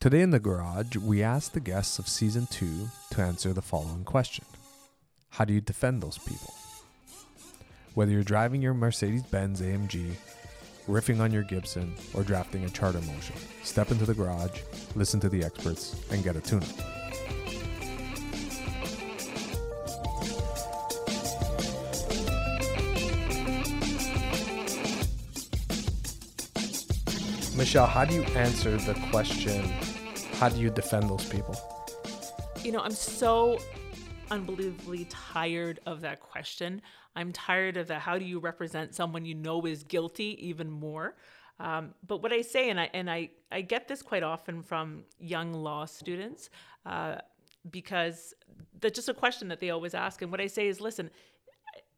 Today in the garage, we asked the guests of season two to answer the following question How do you defend those people? Whether you're driving your Mercedes Benz AMG, riffing on your Gibson, or drafting a charter motion, step into the garage, listen to the experts, and get a tune up. Michelle, how do you answer the question? How do you defend those people? You know, I'm so unbelievably tired of that question. I'm tired of that. how do you represent someone you know is guilty even more. Um, but what I say, and I and I I get this quite often from young law students, uh, because that's just a question that they always ask. And what I say is, listen,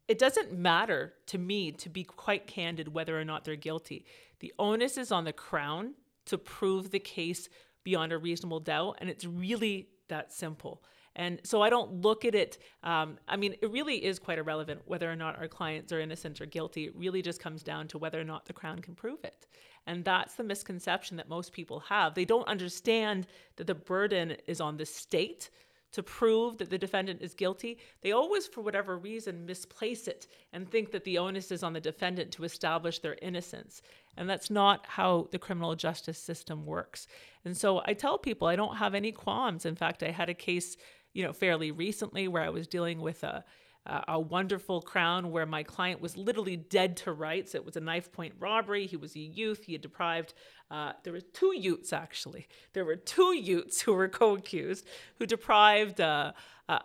it doesn't matter to me to be quite candid whether or not they're guilty. The onus is on the crown to prove the case beyond a reasonable doubt, and it's really that simple. And so I don't look at it. Um, I mean, it really is quite irrelevant whether or not our clients are innocent or guilty. It really just comes down to whether or not the Crown can prove it. And that's the misconception that most people have. They don't understand that the burden is on the state to prove that the defendant is guilty, they always, for whatever reason, misplace it and think that the onus is on the defendant to establish their innocence. And that's not how the criminal justice system works. And so I tell people I don't have any qualms. In fact, I had a case you know, fairly recently where I was dealing with a a wonderful crown where my client was literally dead to rights. It was a knife point robbery. He was a youth. He had deprived, uh, there were two youths actually. There were two youths who were co accused who deprived uh,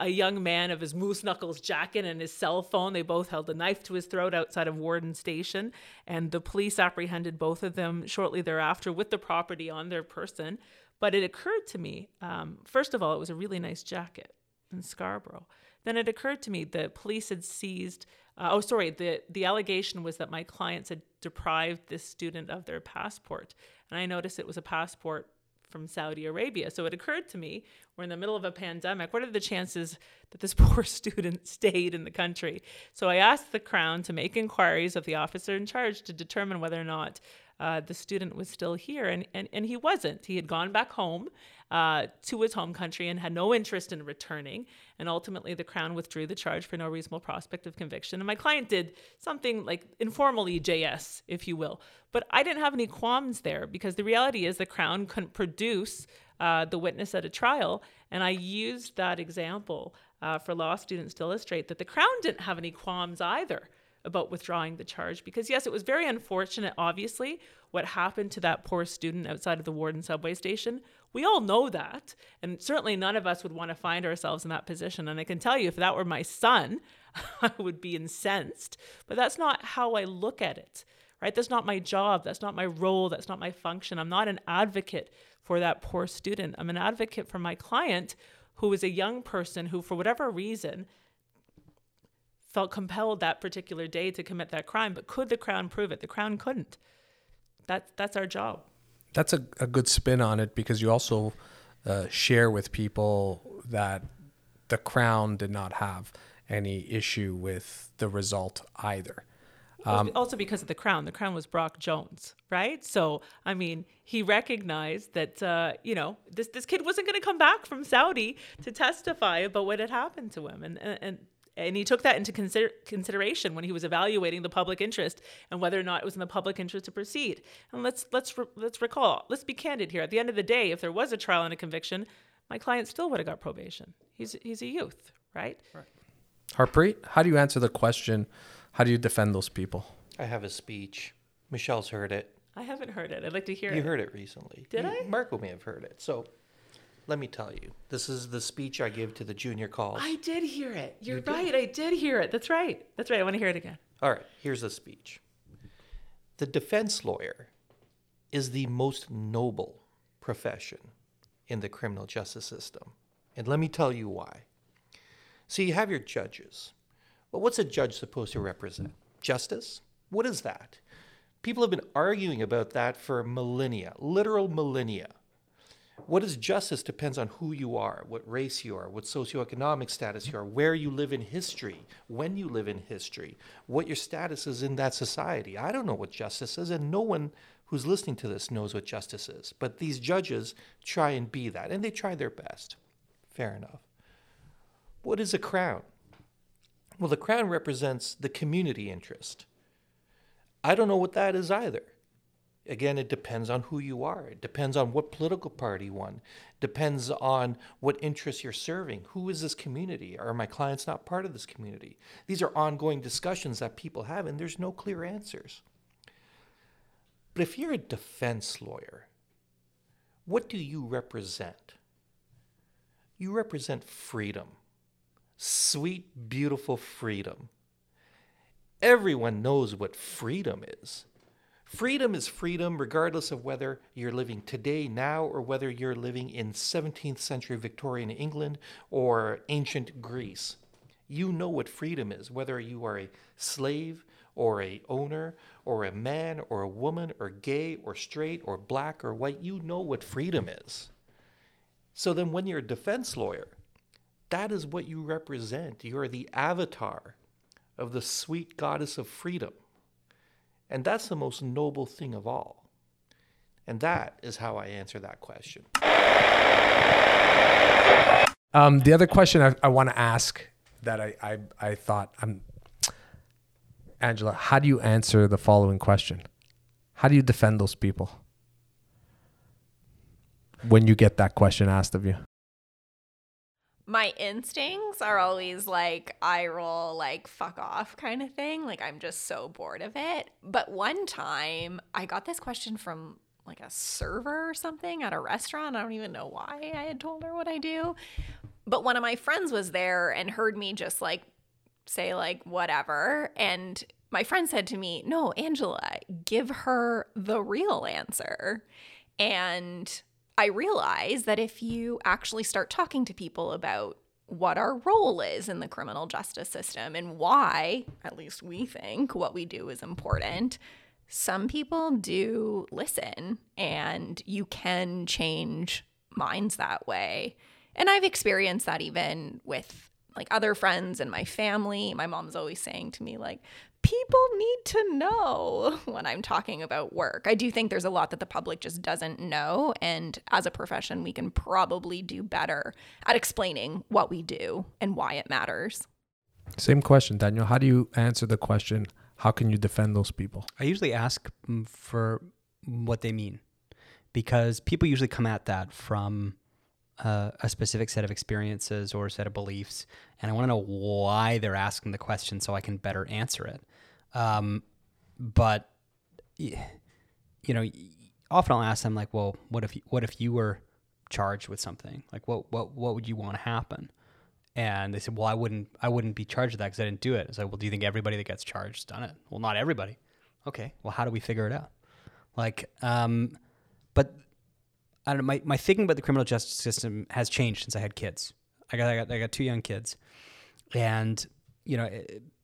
a young man of his moose knuckles jacket and his cell phone. They both held a knife to his throat outside of Warden Station, and the police apprehended both of them shortly thereafter with the property on their person. But it occurred to me, um, first of all, it was a really nice jacket in Scarborough. Then it occurred to me the police had seized. Uh, oh, sorry. The the allegation was that my clients had deprived this student of their passport, and I noticed it was a passport from Saudi Arabia. So it occurred to me, we're in the middle of a pandemic. What are the chances that this poor student stayed in the country? So I asked the Crown to make inquiries of the officer in charge to determine whether or not uh, the student was still here, and, and, and he wasn't. He had gone back home uh, to his home country and had no interest in returning. And ultimately, the Crown withdrew the charge for no reasonable prospect of conviction. And my client did something like informally JS, if you will. But I didn't have any qualms there because the reality is the Crown couldn't produce uh, the witness at a trial. And I used that example uh, for law students to illustrate that the Crown didn't have any qualms either about withdrawing the charge because yes it was very unfortunate obviously what happened to that poor student outside of the warden subway station. We all know that and certainly none of us would want to find ourselves in that position. And i can tell you if that were my son i would be incensed. But that's not how i look at it right? That's not my job. That's not my role. That's not my function. I'm not an advocate for that poor student. I'm an advocate for my client who is a young person who for whatever reason felt compelled that particular day to commit that crime. But could the Crown prove it? The Crown couldn't. That, that's our job. That's a, a good spin on it because you also uh, share with people that the Crown did not have any issue with the result either. Um, also because of the crown. The crown was Brock Jones, right? So, I mean, he recognized that, uh, you know, this, this kid wasn't going to come back from Saudi to testify about what had happened to him. And, and, and and he took that into consider- consideration when he was evaluating the public interest and whether or not it was in the public interest to proceed. And let's let's re- let's recall. Let's be candid here. At the end of the day, if there was a trial and a conviction, my client still would have got probation. He's he's a youth, right? Right. Harpreet, how do you answer the question? How do you defend those people? I have a speech. Michelle's heard it. I haven't heard it. I'd like to hear you it. You heard it recently. Did you, I? Marco may have heard it. So let me tell you, this is the speech I give to the junior calls. I did hear it. You're you right. I did hear it. That's right. That's right. I want to hear it again. All right. Here's the speech. The defense lawyer is the most noble profession in the criminal justice system. And let me tell you why. So you have your judges. Well, what's a judge supposed to represent? Justice? What is that? People have been arguing about that for millennia, literal millennia. What is justice depends on who you are, what race you are, what socioeconomic status you are, where you live in history, when you live in history, what your status is in that society. I don't know what justice is, and no one who's listening to this knows what justice is. But these judges try and be that, and they try their best. Fair enough. What is a crown? Well, the crown represents the community interest. I don't know what that is either. Again, it depends on who you are. It depends on what political party you won. Depends on what interests you're serving. Who is this community? Are my clients not part of this community? These are ongoing discussions that people have, and there's no clear answers. But if you're a defense lawyer, what do you represent? You represent freedom. Sweet, beautiful freedom. Everyone knows what freedom is. Freedom is freedom regardless of whether you're living today, now, or whether you're living in 17th century Victorian England or ancient Greece. You know what freedom is, whether you are a slave or a owner or a man or a woman or gay or straight or black or white, you know what freedom is. So then when you're a defense lawyer, that is what you represent. You are the avatar of the sweet goddess of freedom. And that's the most noble thing of all. And that is how I answer that question. Um, the other question I, I want to ask that I, I, I thought I'm Angela, how do you answer the following question? How do you defend those people when you get that question asked of you? My instincts are always like eye roll, like fuck off kind of thing. Like I'm just so bored of it. But one time I got this question from like a server or something at a restaurant. I don't even know why I had told her what I do. But one of my friends was there and heard me just like say like whatever and my friend said to me, "No, Angela, give her the real answer." And I realize that if you actually start talking to people about what our role is in the criminal justice system and why, at least we think, what we do is important, some people do listen and you can change minds that way. And I've experienced that even with like other friends and my family. My mom's always saying to me, like, people need to know when I'm talking about work. I do think there's a lot that the public just doesn't know. And as a profession, we can probably do better at explaining what we do and why it matters. Same question, Daniel. How do you answer the question? How can you defend those people? I usually ask for what they mean because people usually come at that from uh, a specific set of experiences or a set of beliefs, and I want to know why they're asking the question so I can better answer it. Um, but you know, often I'll ask them like, "Well, what if you, what if you were charged with something? Like, what what what would you want to happen?" And they said, "Well, I wouldn't I wouldn't be charged with that because I didn't do it." It's like, "Well, do you think everybody that gets charged done it?" Well, not everybody. Okay, well, how do we figure it out? Like, um, but I don't know. My, my thinking about the criminal justice system has changed since I had kids. I got, I got, I got two young kids. And, you know,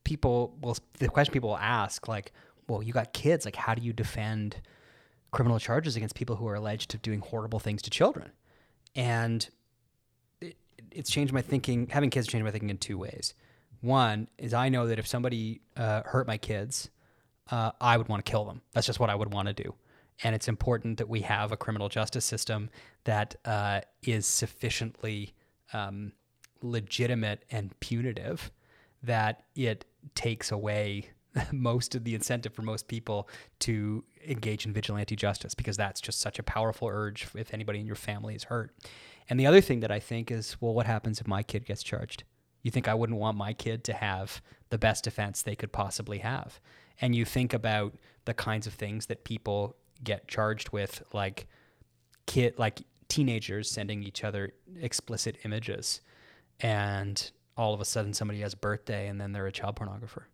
people will, the question people will ask, like, well, you got kids. Like, how do you defend criminal charges against people who are alleged of doing horrible things to children? And it, it's changed my thinking. Having kids changed my thinking in two ways. One is I know that if somebody uh, hurt my kids, uh, I would want to kill them. That's just what I would want to do and it's important that we have a criminal justice system that uh, is sufficiently um, legitimate and punitive that it takes away most of the incentive for most people to engage in vigilante justice because that's just such a powerful urge if anybody in your family is hurt. And the other thing that I think is, well, what happens if my kid gets charged? You think I wouldn't want my kid to have the best defense they could possibly have? And you think about the kinds of things that people get charged with like kid like teenagers sending each other explicit images and all of a sudden somebody has a birthday and then they're a child pornographer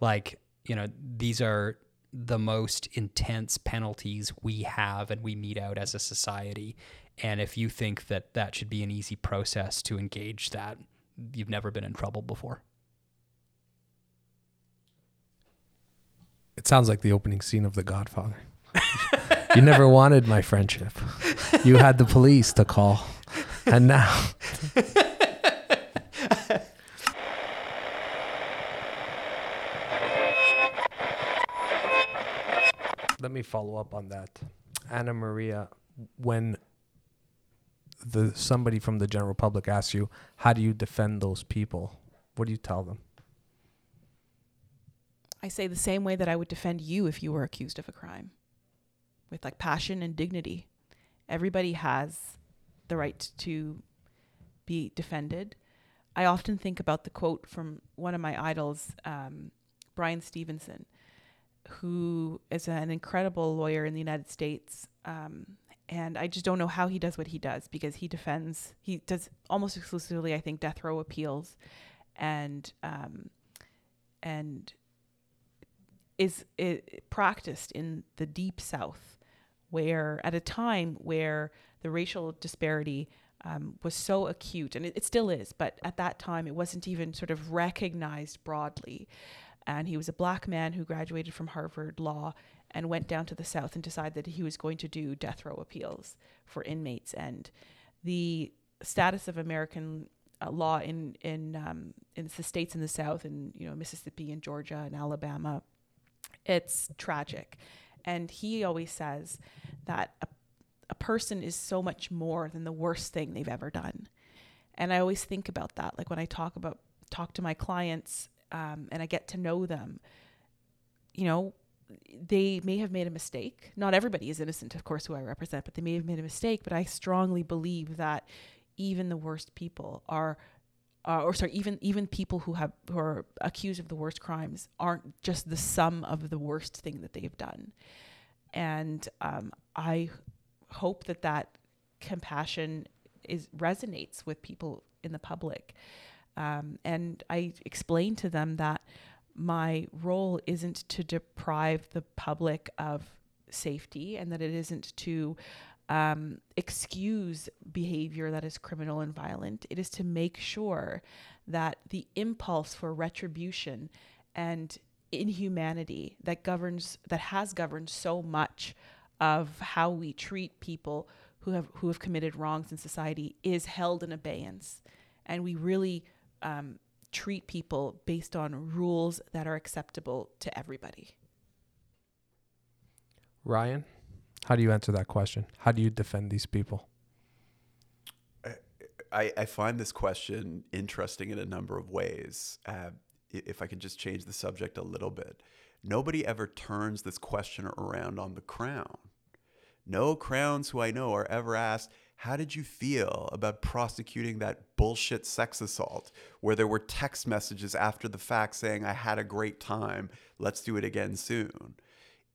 like you know these are the most intense penalties we have and we mete out as a society and if you think that that should be an easy process to engage that you've never been in trouble before it sounds like the opening scene of the godfather you never wanted my friendship. You had the police to call. And now. Let me follow up on that. Anna Maria, when the somebody from the general public asks you, how do you defend those people? What do you tell them? I say the same way that I would defend you if you were accused of a crime with like passion and dignity. Everybody has the right to be defended. I often think about the quote from one of my idols, um, Bryan Stevenson, who is an incredible lawyer in the United States. Um, and I just don't know how he does what he does because he defends, he does almost exclusively, I think, death row appeals and, um, and is, practiced in the deep south where at a time where the racial disparity um, was so acute, and it, it, still is, but at that time it wasn't even sort of recognized broadly. And he was a black man who graduated from Harvard Law and went down to the South and decided that he was going to do death row appeals for inmates. And the status of American uh, law in in um, in the states in the South, and you know Mississippi and Georgia and Alabama, it's tragic. And he always says that a, a person is so much more than the worst thing they've ever done. And I always think about that. Like when I talk about, talk to my clients um, and I get to know them, you know, they may have made a mistake. Not everybody is innocent, of course, who I represent, but they may have made a mistake. But I strongly believe that even the worst people are uh, or sorry, even even people who have who are accused of the worst crimes aren't just the sum of the worst thing that they've done, and um, I hope that that compassion is resonates with people in the public, um, and I explain to them that my role isn't to deprive the public of safety, and that it isn't to um, excuse behavior that is criminal and violent. It is to make sure that the impulse for retribution and inhumanity that governs that has governed so much of how we treat people who have who have committed wrongs in society is held in abeyance, and we really um, treat people based on rules that are acceptable to everybody. Ryan. How do you answer that question? How do you defend these people? I, I find this question interesting in a number of ways. Uh, if I could just change the subject a little bit, nobody ever turns this question around on the crown. No crowns who I know are ever asked, How did you feel about prosecuting that bullshit sex assault where there were text messages after the fact saying, I had a great time, let's do it again soon?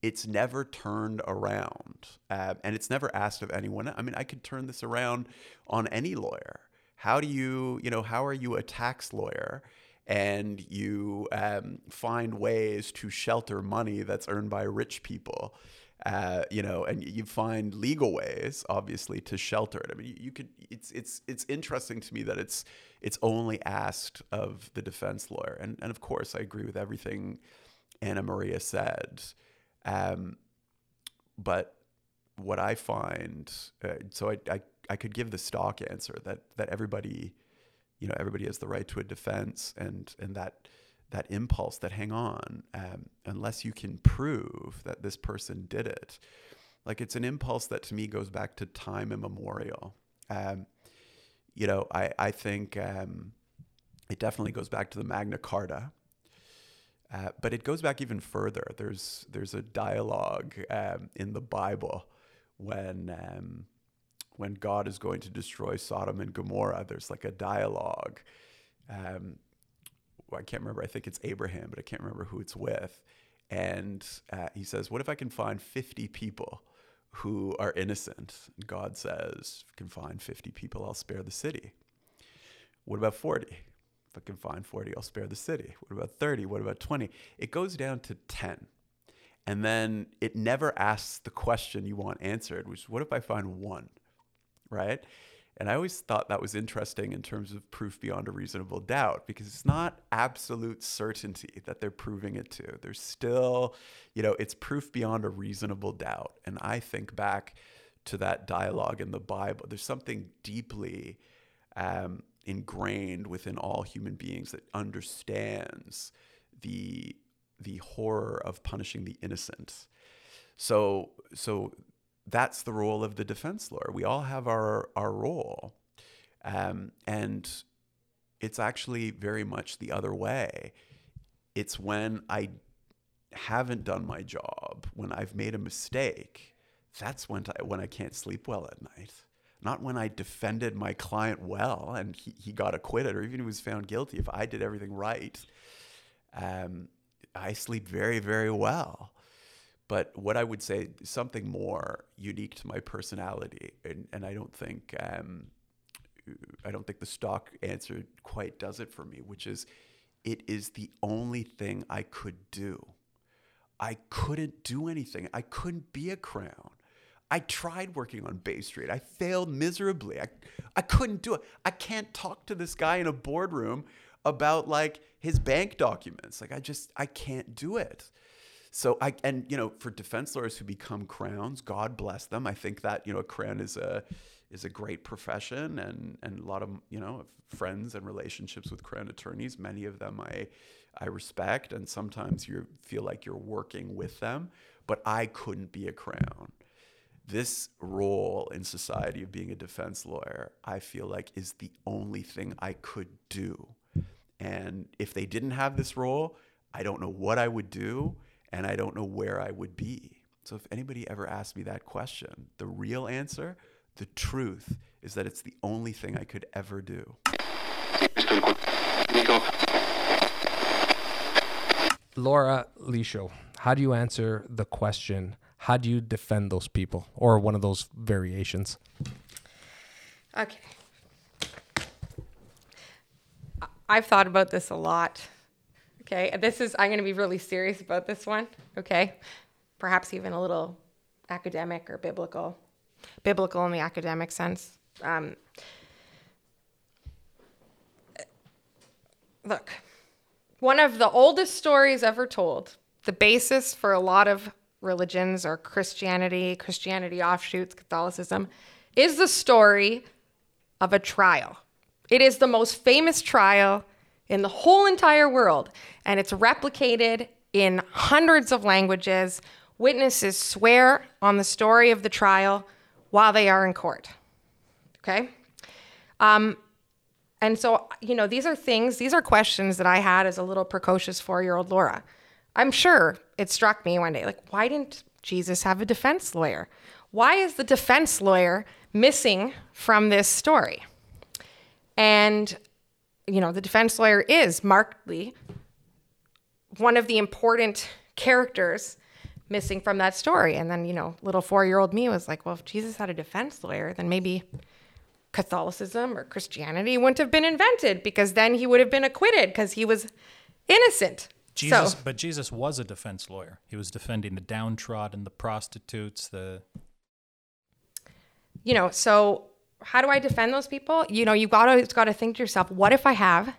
it's never turned around uh, and it's never asked of anyone. I mean i could turn this around on any lawyer. How do you you know how are you a tax lawyer and you um, find ways to shelter money that's earned by rich people uh, you know, and you find legal ways, obviously, to shelter it. I mean, you, could. It's it's it's interesting to me that it's it's only asked of the defense lawyer, and and of course, I agree with everything Anna Maria said. Um, but what I find, uh, so I, I, I could give the stock answer that that everybody, you know, everybody has the right to a defense, and and that that impulse that hang on, um, unless you can prove that this person did it, like it's an impulse that to me goes back to time immemorial. Um, you know, I I think um, it definitely goes back to the Magna Carta. Uh, but it goes back even further. There's there's a dialogue um, in the Bible when um, when God is going to destroy Sodom and Gomorrah. There's like a dialogue. Um, I can't remember. I think it's Abraham, but I can't remember who it's with. And uh, he says, "What if I can find 50 people who are innocent?" And God says, "If I can find 50 people, I'll spare the city." What about 40? If I can find 40, I'll spare the city. What about 30? What about 20? It goes down to 10. And then it never asks the question you want answered, which is what if I find one? Right? And I always thought that was interesting in terms of proof beyond a reasonable doubt because it's not absolute certainty that they're proving it to. There's still, you know, it's proof beyond a reasonable doubt. And I think back to that dialogue in the Bible. There's something deeply um, ingrained within all human beings that understands the the horror of punishing the innocent. So so that's the role of the defense lawyer. We all have our our role, um, and it's actually very much the other way. It's when I haven't done my job, when I've made a mistake, that's when I, when I can't sleep well at night. Not when I defended my client well and he, he got acquitted or even he was found guilty. If I did everything right, um, I sleep very, very well. But what I would say, something more unique to my personality, and, and I don't think um, I don't think the stock answer quite does it for me, which is it is the only thing I could do. I couldn't do anything. I couldn't be a crown. I tried working on Bay Street. I failed miserably. I, I couldn't do it. I can't talk to this guy in a boardroom about like his bank documents. Like I just I can't do it. So I and you know for defense lawyers who become crowns, God bless them. I think that you know a crown is a is a great profession and and a lot of you know friends and relationships with crown attorneys. Many of them I I respect, and sometimes you feel like you're working with them. But I couldn't be a crown. This role in society of being a defense lawyer, I feel like, is the only thing I could do. And if they didn't have this role, I don't know what I would do, and I don't know where I would be. So if anybody ever asked me that question, the real answer the truth is that it's the only thing I could ever do. Laura Lisho, how do you answer the question? How do you defend those people, or one of those variations? Okay. I- I've thought about this a lot. Okay. This is, I'm going to be really serious about this one. Okay. Perhaps even a little academic or biblical. Biblical in the academic sense. Um, look, one of the oldest stories ever told, the basis for a lot of religions or Christianity, Christianity offshoots, Catholicism, is the story of a trial. It is the most famous trial in the whole entire world, and it's replicated in hundreds of languages. Witnesses swear on the story of the trial while they are in court. Okay? Um, and so, you know, these are things, these are questions that I had as a little precocious four year old Laura. I'm sure it struck me one day like, why didn't Jesus have a defense lawyer? Why is the defense lawyer missing from this story? And, you know, the defense lawyer is markedly one of the important characters missing from that story. And then, you know, little four year old me was like, well, if Jesus had a defense lawyer, then maybe Catholicism or Christianity wouldn't have been invented because then he would have been acquitted because he was innocent. Jesus, so, but Jesus was a defense lawyer. He was defending the downtrodden, the prostitutes, the you know, so how do I defend those people? You know, you gotta it's got to think to yourself, what if I have,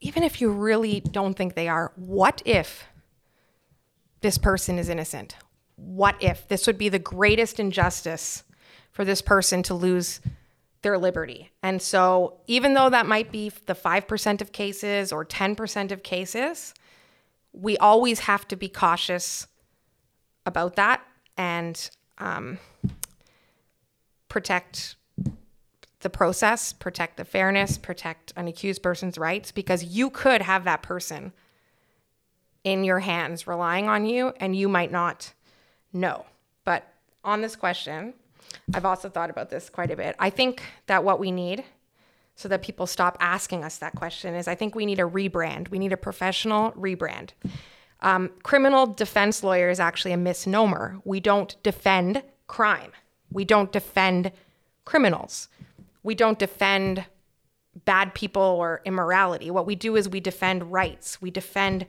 even if you really don't think they are, what if this person is innocent? What if this would be the greatest injustice for this person to lose their liberty? And so, even though that might be the 5% of cases or 10% of cases, we always have to be cautious about that and um, protect the process, protect the fairness, protect an accused person's rights, because you could have that person in your hands relying on you and you might not know. But on this question, I've also thought about this quite a bit. I think that what we need so that people stop asking us that question is I think we need a rebrand. We need a professional rebrand. Um, criminal defense lawyer is actually a misnomer. We don't defend crime, we don't defend criminals, we don't defend bad people or immorality. What we do is we defend rights, we defend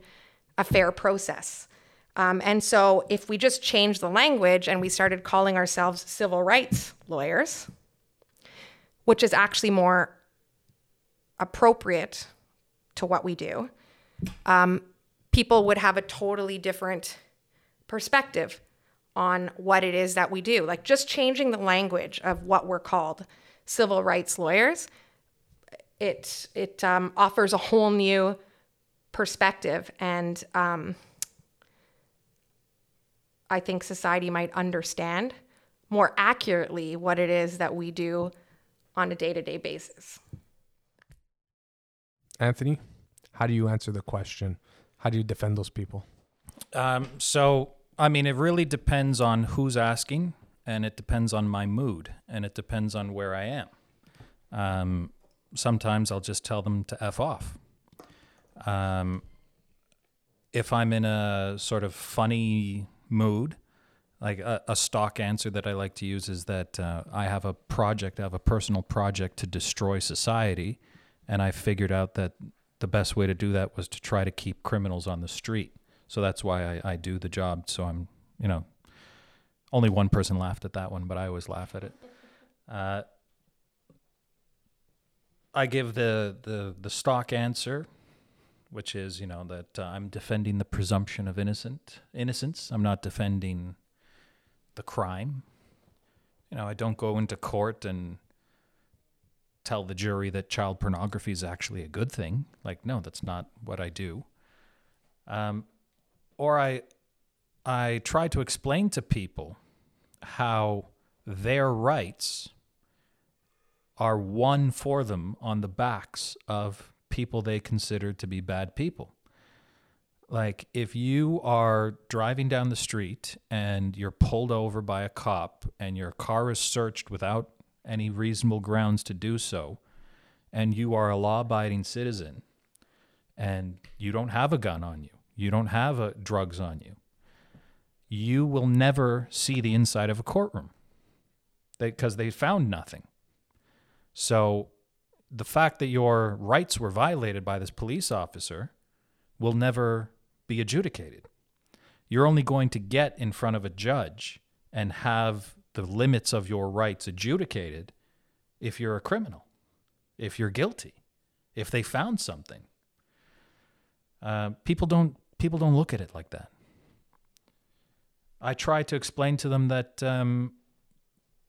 a fair process. Um, and so, if we just change the language and we started calling ourselves civil rights lawyers, which is actually more appropriate to what we do, um, people would have a totally different perspective on what it is that we do. Like just changing the language of what we're called civil rights lawyers, it it um, offers a whole new perspective and um, I think society might understand more accurately what it is that we do on a day to day basis. Anthony, how do you answer the question? How do you defend those people? Um, so, I mean, it really depends on who's asking, and it depends on my mood, and it depends on where I am. Um, sometimes I'll just tell them to F off. Um, if I'm in a sort of funny mood, like a, a stock answer that I like to use is that uh, I have a project, I have a personal project to destroy society, and I figured out that the best way to do that was to try to keep criminals on the street. So that's why I, I do the job. So I'm, you know, only one person laughed at that one, but I always laugh at it. Uh, I give the, the, the stock answer, which is, you know, that uh, I'm defending the presumption of innocent innocence. I'm not defending the crime. You know, I don't go into court and tell the jury that child pornography is actually a good thing. Like, no, that's not what I do. Um, or I, I try to explain to people how their rights are won for them on the backs of people they consider to be bad people. Like, if you are driving down the street and you're pulled over by a cop and your car is searched without any reasonable grounds to do so, and you are a law abiding citizen and you don't have a gun on you, you don't have a, drugs on you, you will never see the inside of a courtroom because they, they found nothing. So the fact that your rights were violated by this police officer will never be adjudicated. You're only going to get in front of a judge and have the limits of your rights adjudicated if you're a criminal, if you're guilty, if they found something. Uh, people don't people don't look at it like that. I try to explain to them that um,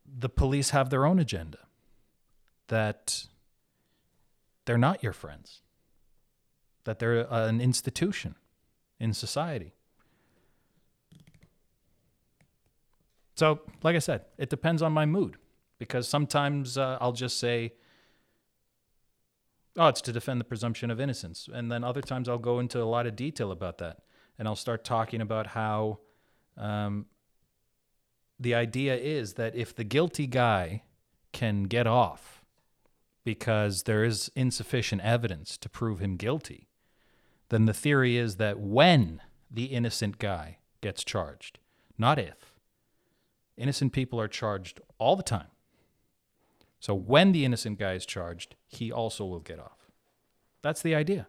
the police have their own agenda, that they're not your friends, that they're an institution in society. So, like I said, it depends on my mood because sometimes uh, I'll just say, oh, it's to defend the presumption of innocence. And then other times I'll go into a lot of detail about that. And I'll start talking about how um, the idea is that if the guilty guy can get off because there is insufficient evidence to prove him guilty, then the theory is that when the innocent guy gets charged, not if, innocent people are charged all the time. So when the innocent guy is charged, he also will get off. That's the idea.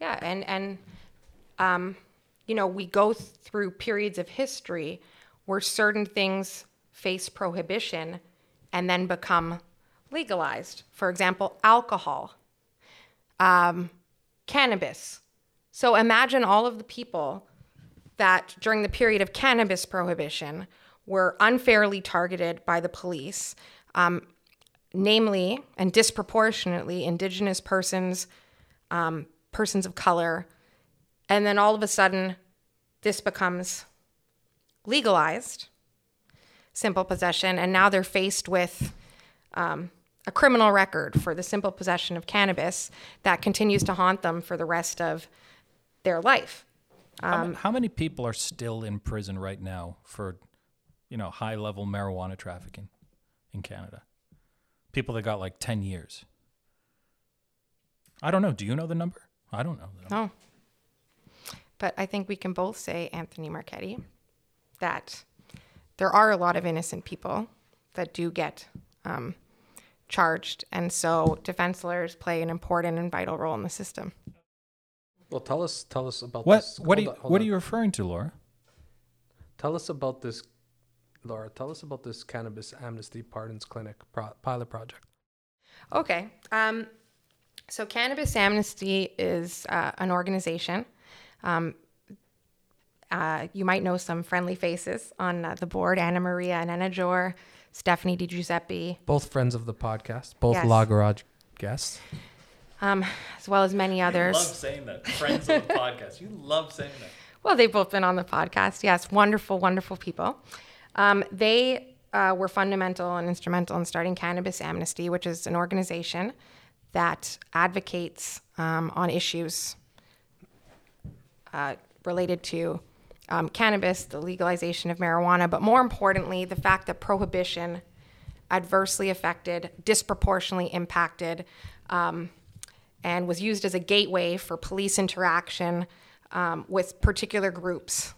Yeah, and and um, you know, we go through periods of history where certain things face prohibition and then become legalized. For example, alcohol. Um, cannabis. So imagine all of the people that during the period of cannabis prohibition were unfairly targeted by the police, um, namely and disproportionately Indigenous persons, um, persons of color. And then all of a sudden, this becomes legalized, simple possession, and now they're faced with um, a criminal record for the simple possession of cannabis that continues to haunt them for the rest of their life. how, how many people are still in prison right now for, you know, high level marijuana trafficking in Canada? People that got like 10 years. I don't know. Do you know the number? I don't know. the number. No. But I think we can both say, Anthony Marchetti, that there are a lot of innocent people that do get um, charged. And so defense lawyers play an important and vital role in the system. Well, tell us tell us about What this. what are you, on, hold what are you referring to, Laura? Tell us about this, Laura. Tell us about this cannabis amnesty pardons clinic pro- pilot project. Okay. Um, so Cannabis Amnesty is uh, an organization. Um, uh, you might know some friendly faces on uh, the board Anna Maria Enenajor, Stephanie Di Giuseppe, Both friends of the podcast, both Yes. Law Garage guests. um, as well as many others. You love saying that. Friends of the podcast. You love saying that. Well, they've both been on the podcast. Yes, wonderful, wonderful people. Um, they uh, were fundamental and instrumental in starting Cannabis Amnesty, which is an organization that advocates um, on issues uh, related to um, cannabis, the legalization of marijuana, but more importantly, the fact that prohibition adversely affected, disproportionately impacted, um, and was used as a gateway for police interaction um, with particular groups,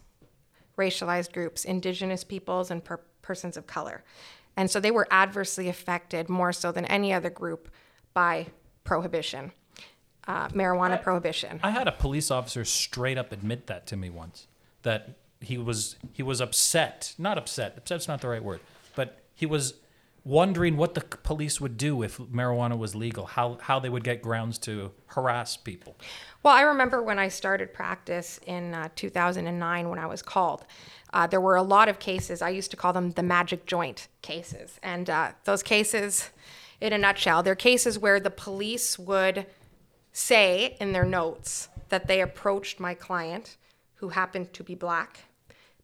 racialized groups, indigenous peoples, and per- persons of color. And so they were adversely affected more so than any other group by prohibition, uh, marijuana prohibition. I had a police officer straight up admit that to me once. That he was he was upset, not upset. Upset's not the right word, but he was wondering what the police would do if marijuana was legal. How how they would get grounds to harass people. Well, I remember when I started practice in uh, 2009 when I was called. Uh, there were a lot of cases. I used to call them the magic joint cases. And uh, those cases, in a nutshell, they're cases where the police would say in their notes that they approached my client, who happened to be black,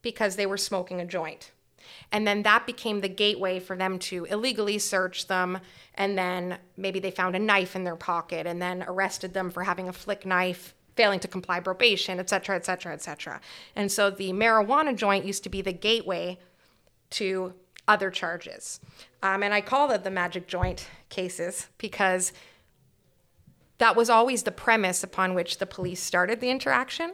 because they were smoking a joint. And then that became the gateway for them to illegally search them. And then maybe they found a knife in their pocket and then arrested them for having a flick knife, failing to comply probation, et cetera, et cetera, et cetera. And so the marijuana joint used to be the gateway to other charges. Um, and I call it the magic joint cases because that was always the premise upon which the police started the interaction.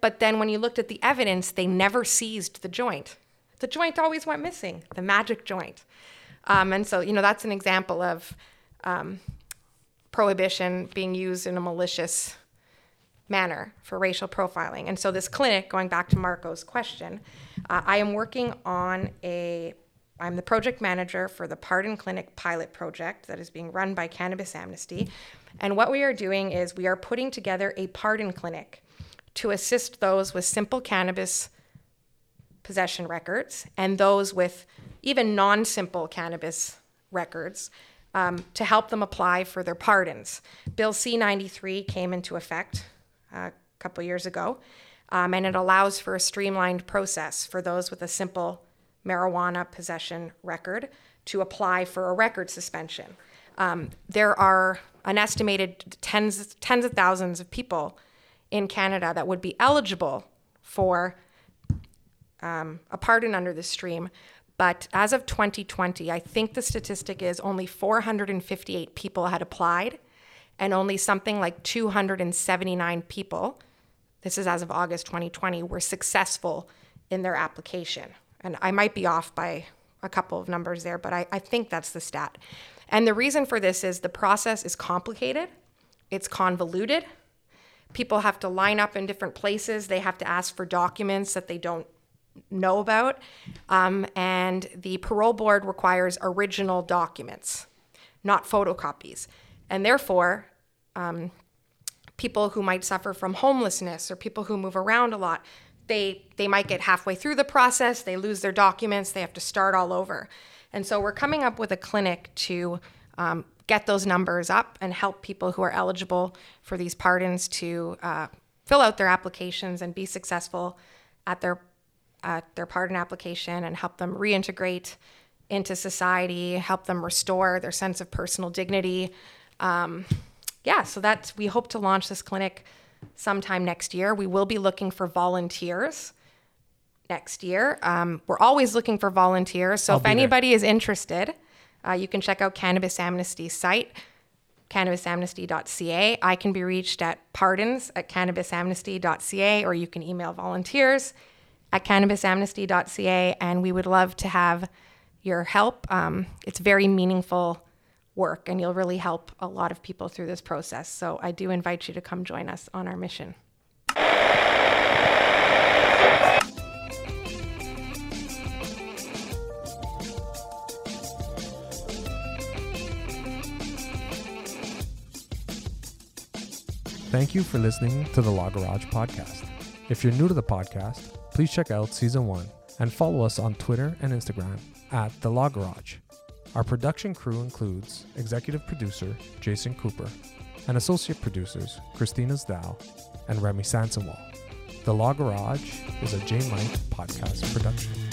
But then when you looked at the evidence, they never seized the joint. The joint always went missing, the magic joint. Um, and so, you know, that's an example of um, prohibition being used in a malicious manner for racial profiling. And so, this clinic, going back to Marco's question, uh, I am working on a I'm the project manager for the Pardon Clinic pilot project that is being run by Cannabis Amnesty. And what we are doing is we are putting together a pardon clinic to assist those with simple cannabis possession records and those with even non simple cannabis records um, to help them apply for their pardons. Bill C 93 came into effect uh, a couple years ago, um, and it allows for a streamlined process for those with a simple marijuana possession record to apply for a record suspension. Um, there are an estimated tens, tens of thousands of people in Canada that would be eligible for um, a pardon under this stream. But as of 2020, I think the statistic is only 458 people had applied, and only something like 279 people, this is as of August 2020, were successful in their application. And I might be off by a couple of numbers there, but I, I think that's the stat. And the reason for this is the process is complicated, it's convoluted. People have to line up in different places, they have to ask for documents that they don't know about. Um, and the parole board requires original documents, not photocopies. And therefore, um, people who might suffer from homelessness or people who move around a lot, they, they might get halfway through the process, they lose their documents, they have to start all over. And so we're coming up with a clinic to um, get those numbers up and help people who are eligible for these pardons to uh, fill out their applications and be successful at their at their pardon application and help them reintegrate into society, help them restore their sense of personal dignity. Um, yeah, so that's we hope to launch this clinic sometime next year. We will be looking for volunteers next year. Um, we're always looking for volunteers. So I'll if anybody is interested, uh, you can check out Cannabis Amnesty's site, cannabisamnesty.ca. I can be reached at pardons at cannabisamnesty.ca, or you can email volunteers at cannabisamnesty.ca. And we would love to have your help. Um, it's very meaningful work, and you'll really help a lot of people through this process. So I do invite you to come join us on our mission. Thank you for listening to the Law Garage podcast. If you're new to the podcast, please check out season one and follow us on Twitter and Instagram at the Law Garage. Our production crew includes executive producer Jason Cooper and associate producers Christina Zdal and Remy Sansenwall. The Law Garage is a J Mike podcast production.